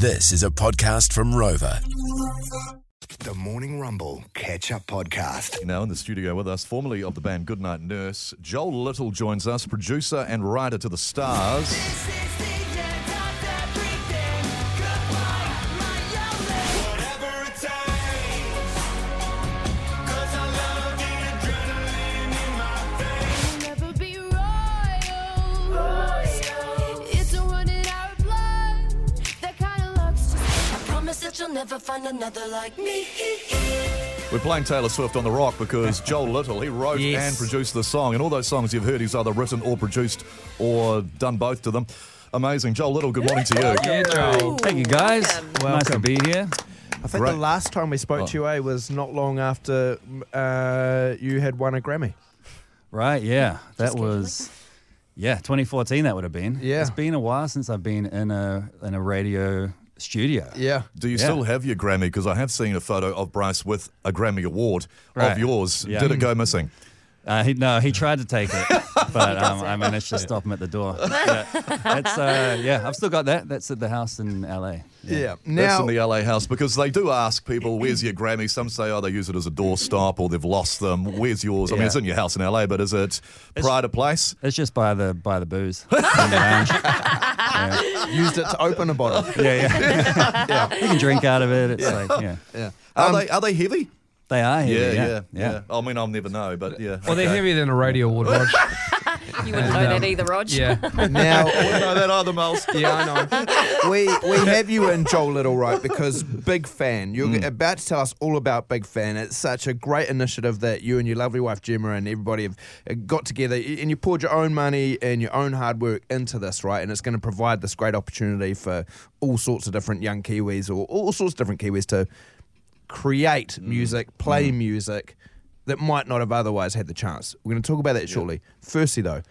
This is a podcast from Rova. The Morning Rumble Catch Up Podcast. Now in the studio with us, formerly of the band Goodnight Nurse, Joel Little joins us, producer and writer to the stars. Find another like me. We're playing Taylor Swift on the rock because Joel Little, he wrote Yes. and produced the song, and all those songs you've heard, he's either written or produced or done both to them. Amazing. Joel Little, good morning to you. Yeah, Joel. Thank you, guys. Nice to Welcome. be here. I think Great. the last time we spoke to you, eh, was not long after uh, you had won a Grammy. Right, yeah. That was yeah, 2014 that would have been. Yeah. It's been a while since I've been in a in a radio studio. Yeah. Do you Yeah. still have your Grammy? Because I have seen a photo of Bryce with a Grammy award of yours. Yeah. Did it go missing? Uh, he, no, he tried to take it, but um, I managed to stop him at the door. Yeah. It's uh, yeah, I've still got that. That's at the house in LA. Yeah. That's Now, in the LA house because they do ask people, where's your Grammy? Some say, oh, they use it as a doorstop or they've lost them. Where's yours? I mean, it's in your house in LA, but is it pride of place? It's just by the by the booze. in the lounge. yeah, used it to open a bottle. yeah, yeah. yeah. You can drink out of it. It's like yeah, Yeah. Are, Um, they, are they heavy? they are heavy. Yeah, Yeah, yeah, yeah. I mean, I'll never know, but yeah. Well, they're heavier than a radio award, Rog. You wouldn't know that either, Rog. yeah. Now, I wouldn't know that either, Miles. yeah, I know. We we have you in Joel Little, right? Because big fan. You're Mm. about to tell us all about Big Fan. It's such a great initiative that you and your lovely wife Gemma and everybody have uh, got together, and you poured your own money and your own hard work into this, right? And it's going to provide this great opportunity for all sorts of different young Kiwis or all sorts of different Kiwis to create Mm. music, play music that might not have otherwise had the chance. We're going to talk about that shortly. Firstly, though,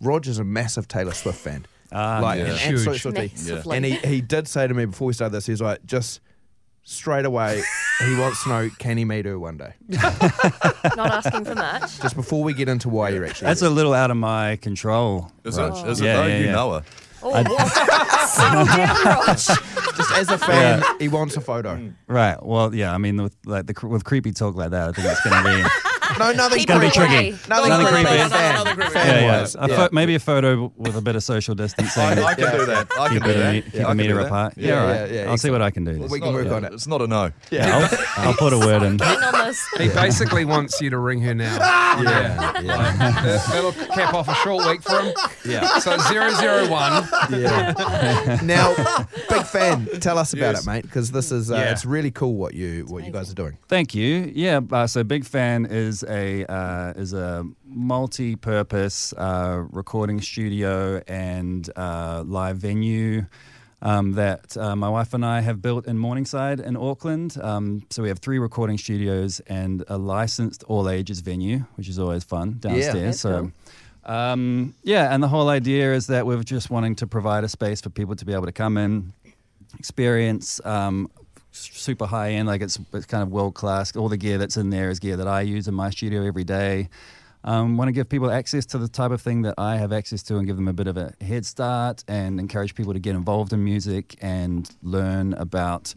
Roger's a massive Taylor Swift fan. Ah, like yeah. an Huge. absolute Swiftie. Massively. And he, he did say to me before we started this, he's like, just straight away, he wants to know, can he meet her one day? Not asking for much. Just before we get into why you're actually That's a little out of my control. Is Rog. it? Is it Yeah, though? yeah, you yeah. know her. Oh, settle down, Rog. Just as a fan, he wants a photo. Right. Well, yeah. I mean, with like the cr- with creepy talk like that, I think it's going to be No, nothing Keep gonna be tricky. away. Nothing, Nothing creepy. creepy. Fan, yeah, fan yeah. wise. A pho- maybe a photo with a bit of social distancing. I, I can do that. I can keep do it a that. me- Yeah, keep I a meter apart. Yeah, Yeah, all right. yeah, yeah, I'll see what I can do. We can not work a- on it. It's not a no. Yeah, I'll, I'll put a word in. In on this. He basically wants you to ring her now. Yeah, yeah, That'll cap off a short week for him. yeah. So 001. yeah. now, big fan. Tell us about it, mate, because this is uh, it's really cool what you what you guys are doing. Thank you. Yeah. Uh, so, Big Fan is a uh, is a multi-purpose uh, recording studio and uh, live venue. Um, that uh, my wife and I have built in Morningside in Auckland. Um, so we have three recording studios and a licensed all ages venue, which is always fun downstairs. That's so um, yeah, and the whole idea is that we're just wanting to provide a space for people to be able to come in, experience um, super high end, like it's, it's kind of world class. All the gear that's in there is gear that I use in my studio every day. Um, want to give people access to the type of thing that I have access to and give them a bit of a head start and encourage people to get involved in music and learn about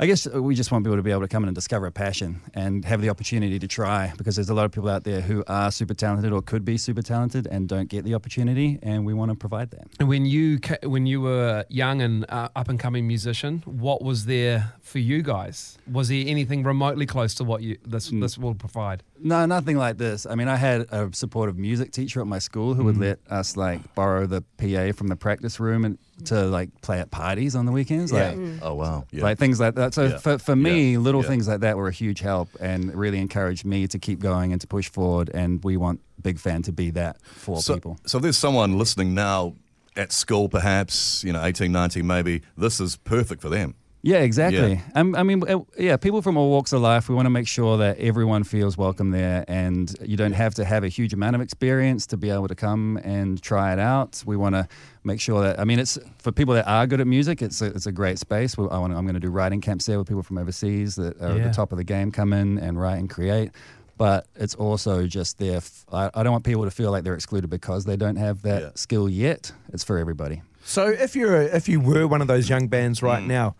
I guess uh, we just want people to be able to come in and discover a passion and have the opportunity to try because there's a lot of people out there who are super talented or could be super talented and don't get the opportunity, and we want to provide that. And when you when you were young and uh, up and coming musician, what was there for you guys? Was there anything remotely close to what you this mm. this will provide? No, nothing like this. I mean, I had a supportive music teacher at my school who would mm. let us like borrow the PA from the practice room and to like play at parties on the weekends. Like, mm. Oh wow. Yeah. like things like that. So Yeah. for, for me, Yeah. little Yeah. things like that were a huge help and really encouraged me to keep going and to push forward. And we want Big Fan to be that for so, people. So if there's someone listening now at school, perhaps, you know, 18, 19 maybe, this is perfect for them. Yeah, exactly. Yeah. Um, I mean, uh, yeah, people from all walks of life, we want to make sure that everyone feels welcome there and you don't have to have a huge amount of experience to be able to come and try it out. We want to make sure that, I mean, it's for people that are good at music, it's a, it's a great space. I want, I'm going to do writing camps there with people from overseas that are at the top of the game come in and write and create. But it's also just there. F- I, I don't want people to feel like they're excluded because they don't have that Yeah. skill yet. It's for everybody. So if you're a, if you were one of those young bands right now,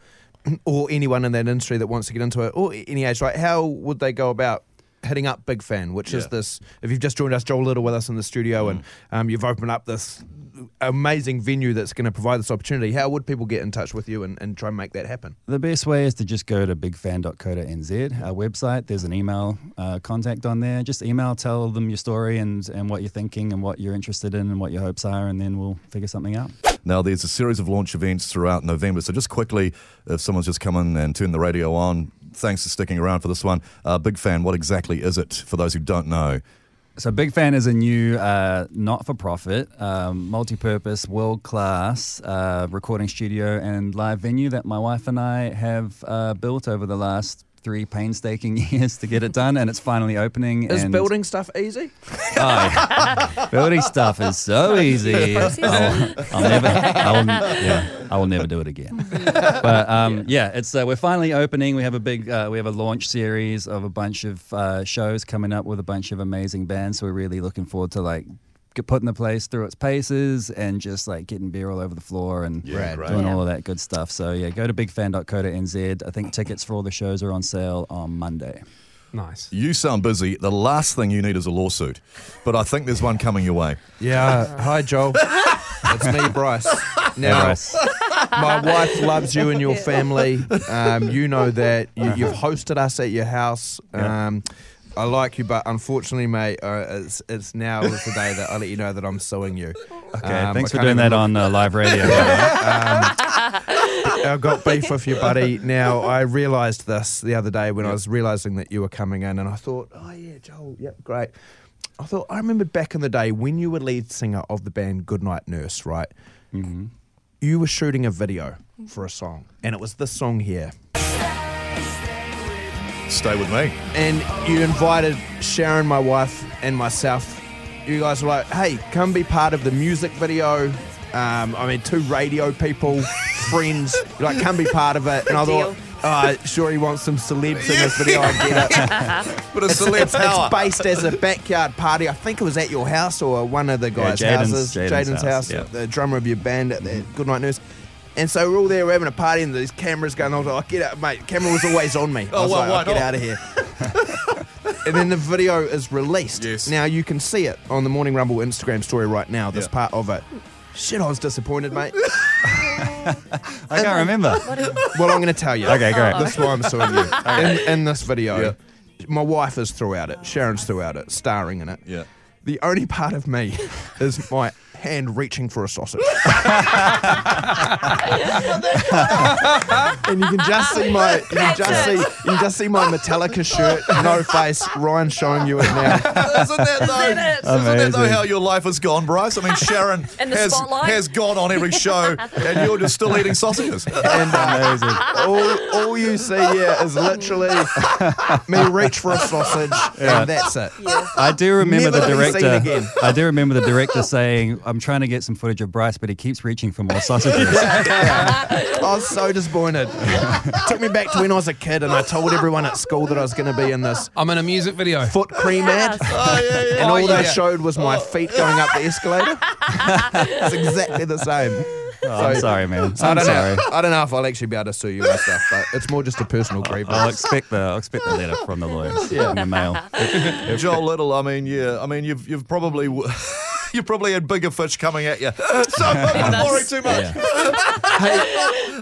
or anyone in that industry that wants to get into it, or any age, right? How would they go about hitting up Big Fan, which is this? If you've just joined us, Joel Little with us in the studio, and um, you've opened up this amazing venue that's going to provide this opportunity. How would people get in touch with you and, and try and make that happen? The best way is to just go to bigfan.co.nz, our website. There's an email uh, contact on there. Just email, tell them your story and, and what you're thinking and what you're interested in and what your hopes are, and then we'll figure something out. Now, there's a series of launch events throughout November. So, just quickly, if someone's just come in and turned the radio on, thanks for sticking around for this one. Uh, Big fan, what exactly is it for those who don't know? So, Big Fan is a new uh, not for profit, um, multi purpose, world class uh, recording studio and live venue that my wife and I have uh, built over the last three painstaking years to get it done. And it's finally opening. Is and building stuff easy? Oh, building stuff is so easy. I'll, I'll never, I will, yeah, I will never do it again. But um, yeah, it's uh, we're finally opening. We have a big, uh, we have a launch series of a bunch of uh, shows coming up with a bunch of amazing bands. So we're really looking forward to like get putting the place through its paces and just like getting beer all over the floor and Yeah, great. doing Yeah. all of that good stuff. So yeah, go to bigfan.co.nz. I think tickets for all the shows are on sale on Monday. Nice. You sound busy. The last thing you need is a lawsuit, but I think there's one coming your way. Yeah. Hi, Joel. it's me, Bryce. Now, Bryce. my wife loves you and your family. Um, you know that you, you've hosted us at your house. Um, I like you, but unfortunately, mate, uh, it's, it's now is the day that I let you know that I'm suing you. Okay, Um, thanks I for doing that look- on uh, live radio. I've got beef with you, buddy. Now, I realised this the other day when I was realising that you were coming in, and I thought, oh, yeah, Joel, yep, great. I thought, I remember back in the day when you were lead singer of the band Goodnight Nurse, right? Mm-hmm. You were shooting a video for a song, and it was this song here. Stay with me. And you invited Sharon, my wife, and myself. You guys were like, hey, come be part of the music video. Um, I mean, two radio people, friends. You're like, come be part of it. And I thought, oh, sure, he wants some celebs in this video. I get it. But a It's, celeb it's, power. it's based as a backyard party. I think it was at your house or one of the guys' Jaden's- houses. Jaden's Jaden's house, house, yeah. the drummer of your band at the Goodnight Nurse. And so we're all there, we're having a party, and these cameras going on. I was like, oh, get out, mate. Camera was always on me. I Oh, was well, like, why oh, get out of here. and then the video is released. Yes. Now you can see it on the Morning Rumble Instagram story right now, this Yeah. part of it. Shit, I was disappointed, mate. I can't remember. well, I'm going to tell you. Okay, great. This is why I'm suing you. In, in this video, my wife is throughout it. Sharon's throughout it, starring in it. Yeah. The only part of me is my hand reaching for a sausage. and you can just see my you can just see you can just see my Metallica shirt, no face. Ryan showing you it now. Isn't that though? Isn't it? Isn't that though how your life has gone, Bryce? I mean, Sharon In the has spotlight? has gone on every show, and you're just still eating sausages. And uh, all, all you see here is literally me reach for a sausage, and that's it. I do remember Never the to be seen director. again. I do remember the director saying, "I'm trying to get some footage of Bryce, but he keeps reaching for more sausages." I was so disappointed. Took me back to when I was a kid, and I told everyone at school that I was going to be in this I'm in a music video. foot cream ad. Oh yeah, yeah. And Oh, all they yeah. showed was my feet going up the escalator. it's exactly the same. Oh, I'm So- sorry, man. I I'm don't sorry. know. I don't know if I'll actually be able to sue you and stuff, but it's more just a personal grievance. I'll expect the I'll expect the letter from the lawyers Yeah. in the mail. Joel Little. I mean, yeah. I mean, you've you've probably. w- You probably had bigger fish coming at you. So I'm not worrying too much. Hey,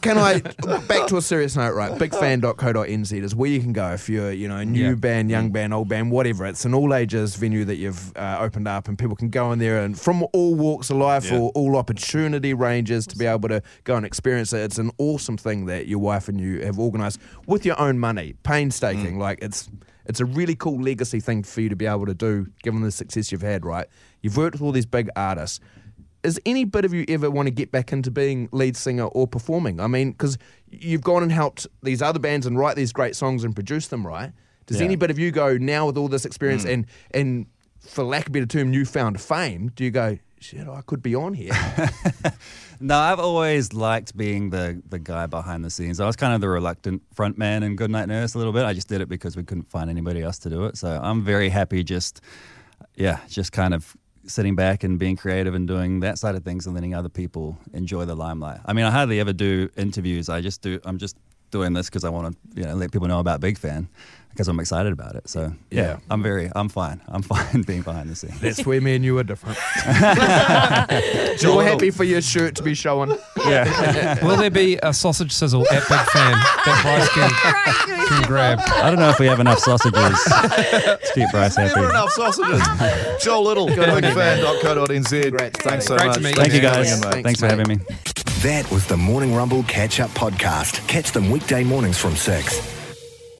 can I back to a serious note, right? Bigfan.co.nz is where you can go if you're, you know, new Yeah. band, young band, old band, whatever. It's an all ages venue that you've uh, opened up, and people can go in there and from all walks of life Yeah. or all opportunity ranges to be able to go and experience it. It's an awesome thing that your wife and you have organised with your own money, painstaking. Like it's. It's a really cool legacy thing for you to be able to do, given the success you've had, right? You've worked with all these big artists is any bit of you ever want to get back into being lead singer or performing? I mean, because you've gone and helped these other bands and write these great songs and produce them, right? Does Yeah. any bit of you go now with all this experience hmm. and and for lack of a better term, newfound fame? Do you go, shit, I could be on here? No, I've always liked being the the guy behind the scenes. I was kind of the reluctant front man in Goodnight Nurse a little bit. I just did it because we couldn't find anybody else to do it. So I'm very happy just yeah, just kind of sitting back and being creative and doing that side of things and letting other people enjoy the limelight. I mean, I hardly ever do interviews. I just do. I'm just doing this because I want to, you know, let people know about Big Fan because I'm excited about it. So yeah, Yeah. I'm very, I'm fine. I'm fine being behind the scenes. That's where me and you are different. Joel, You're happy for your shirt to be showing. Yeah. Will there be a sausage sizzle at Big Fan that Bryce can, can grab? I don't know if we have enough sausages to keep Bryce happy. Never enough sausages. Joel Little, go to bigfan.co.nz. Great. Thanks so Great much. to meet you, Thank you guys. Thanks, Thanks for mate. having me. That was the Morning Rumble Catch Up Podcast. Catch them weekday mornings from 6.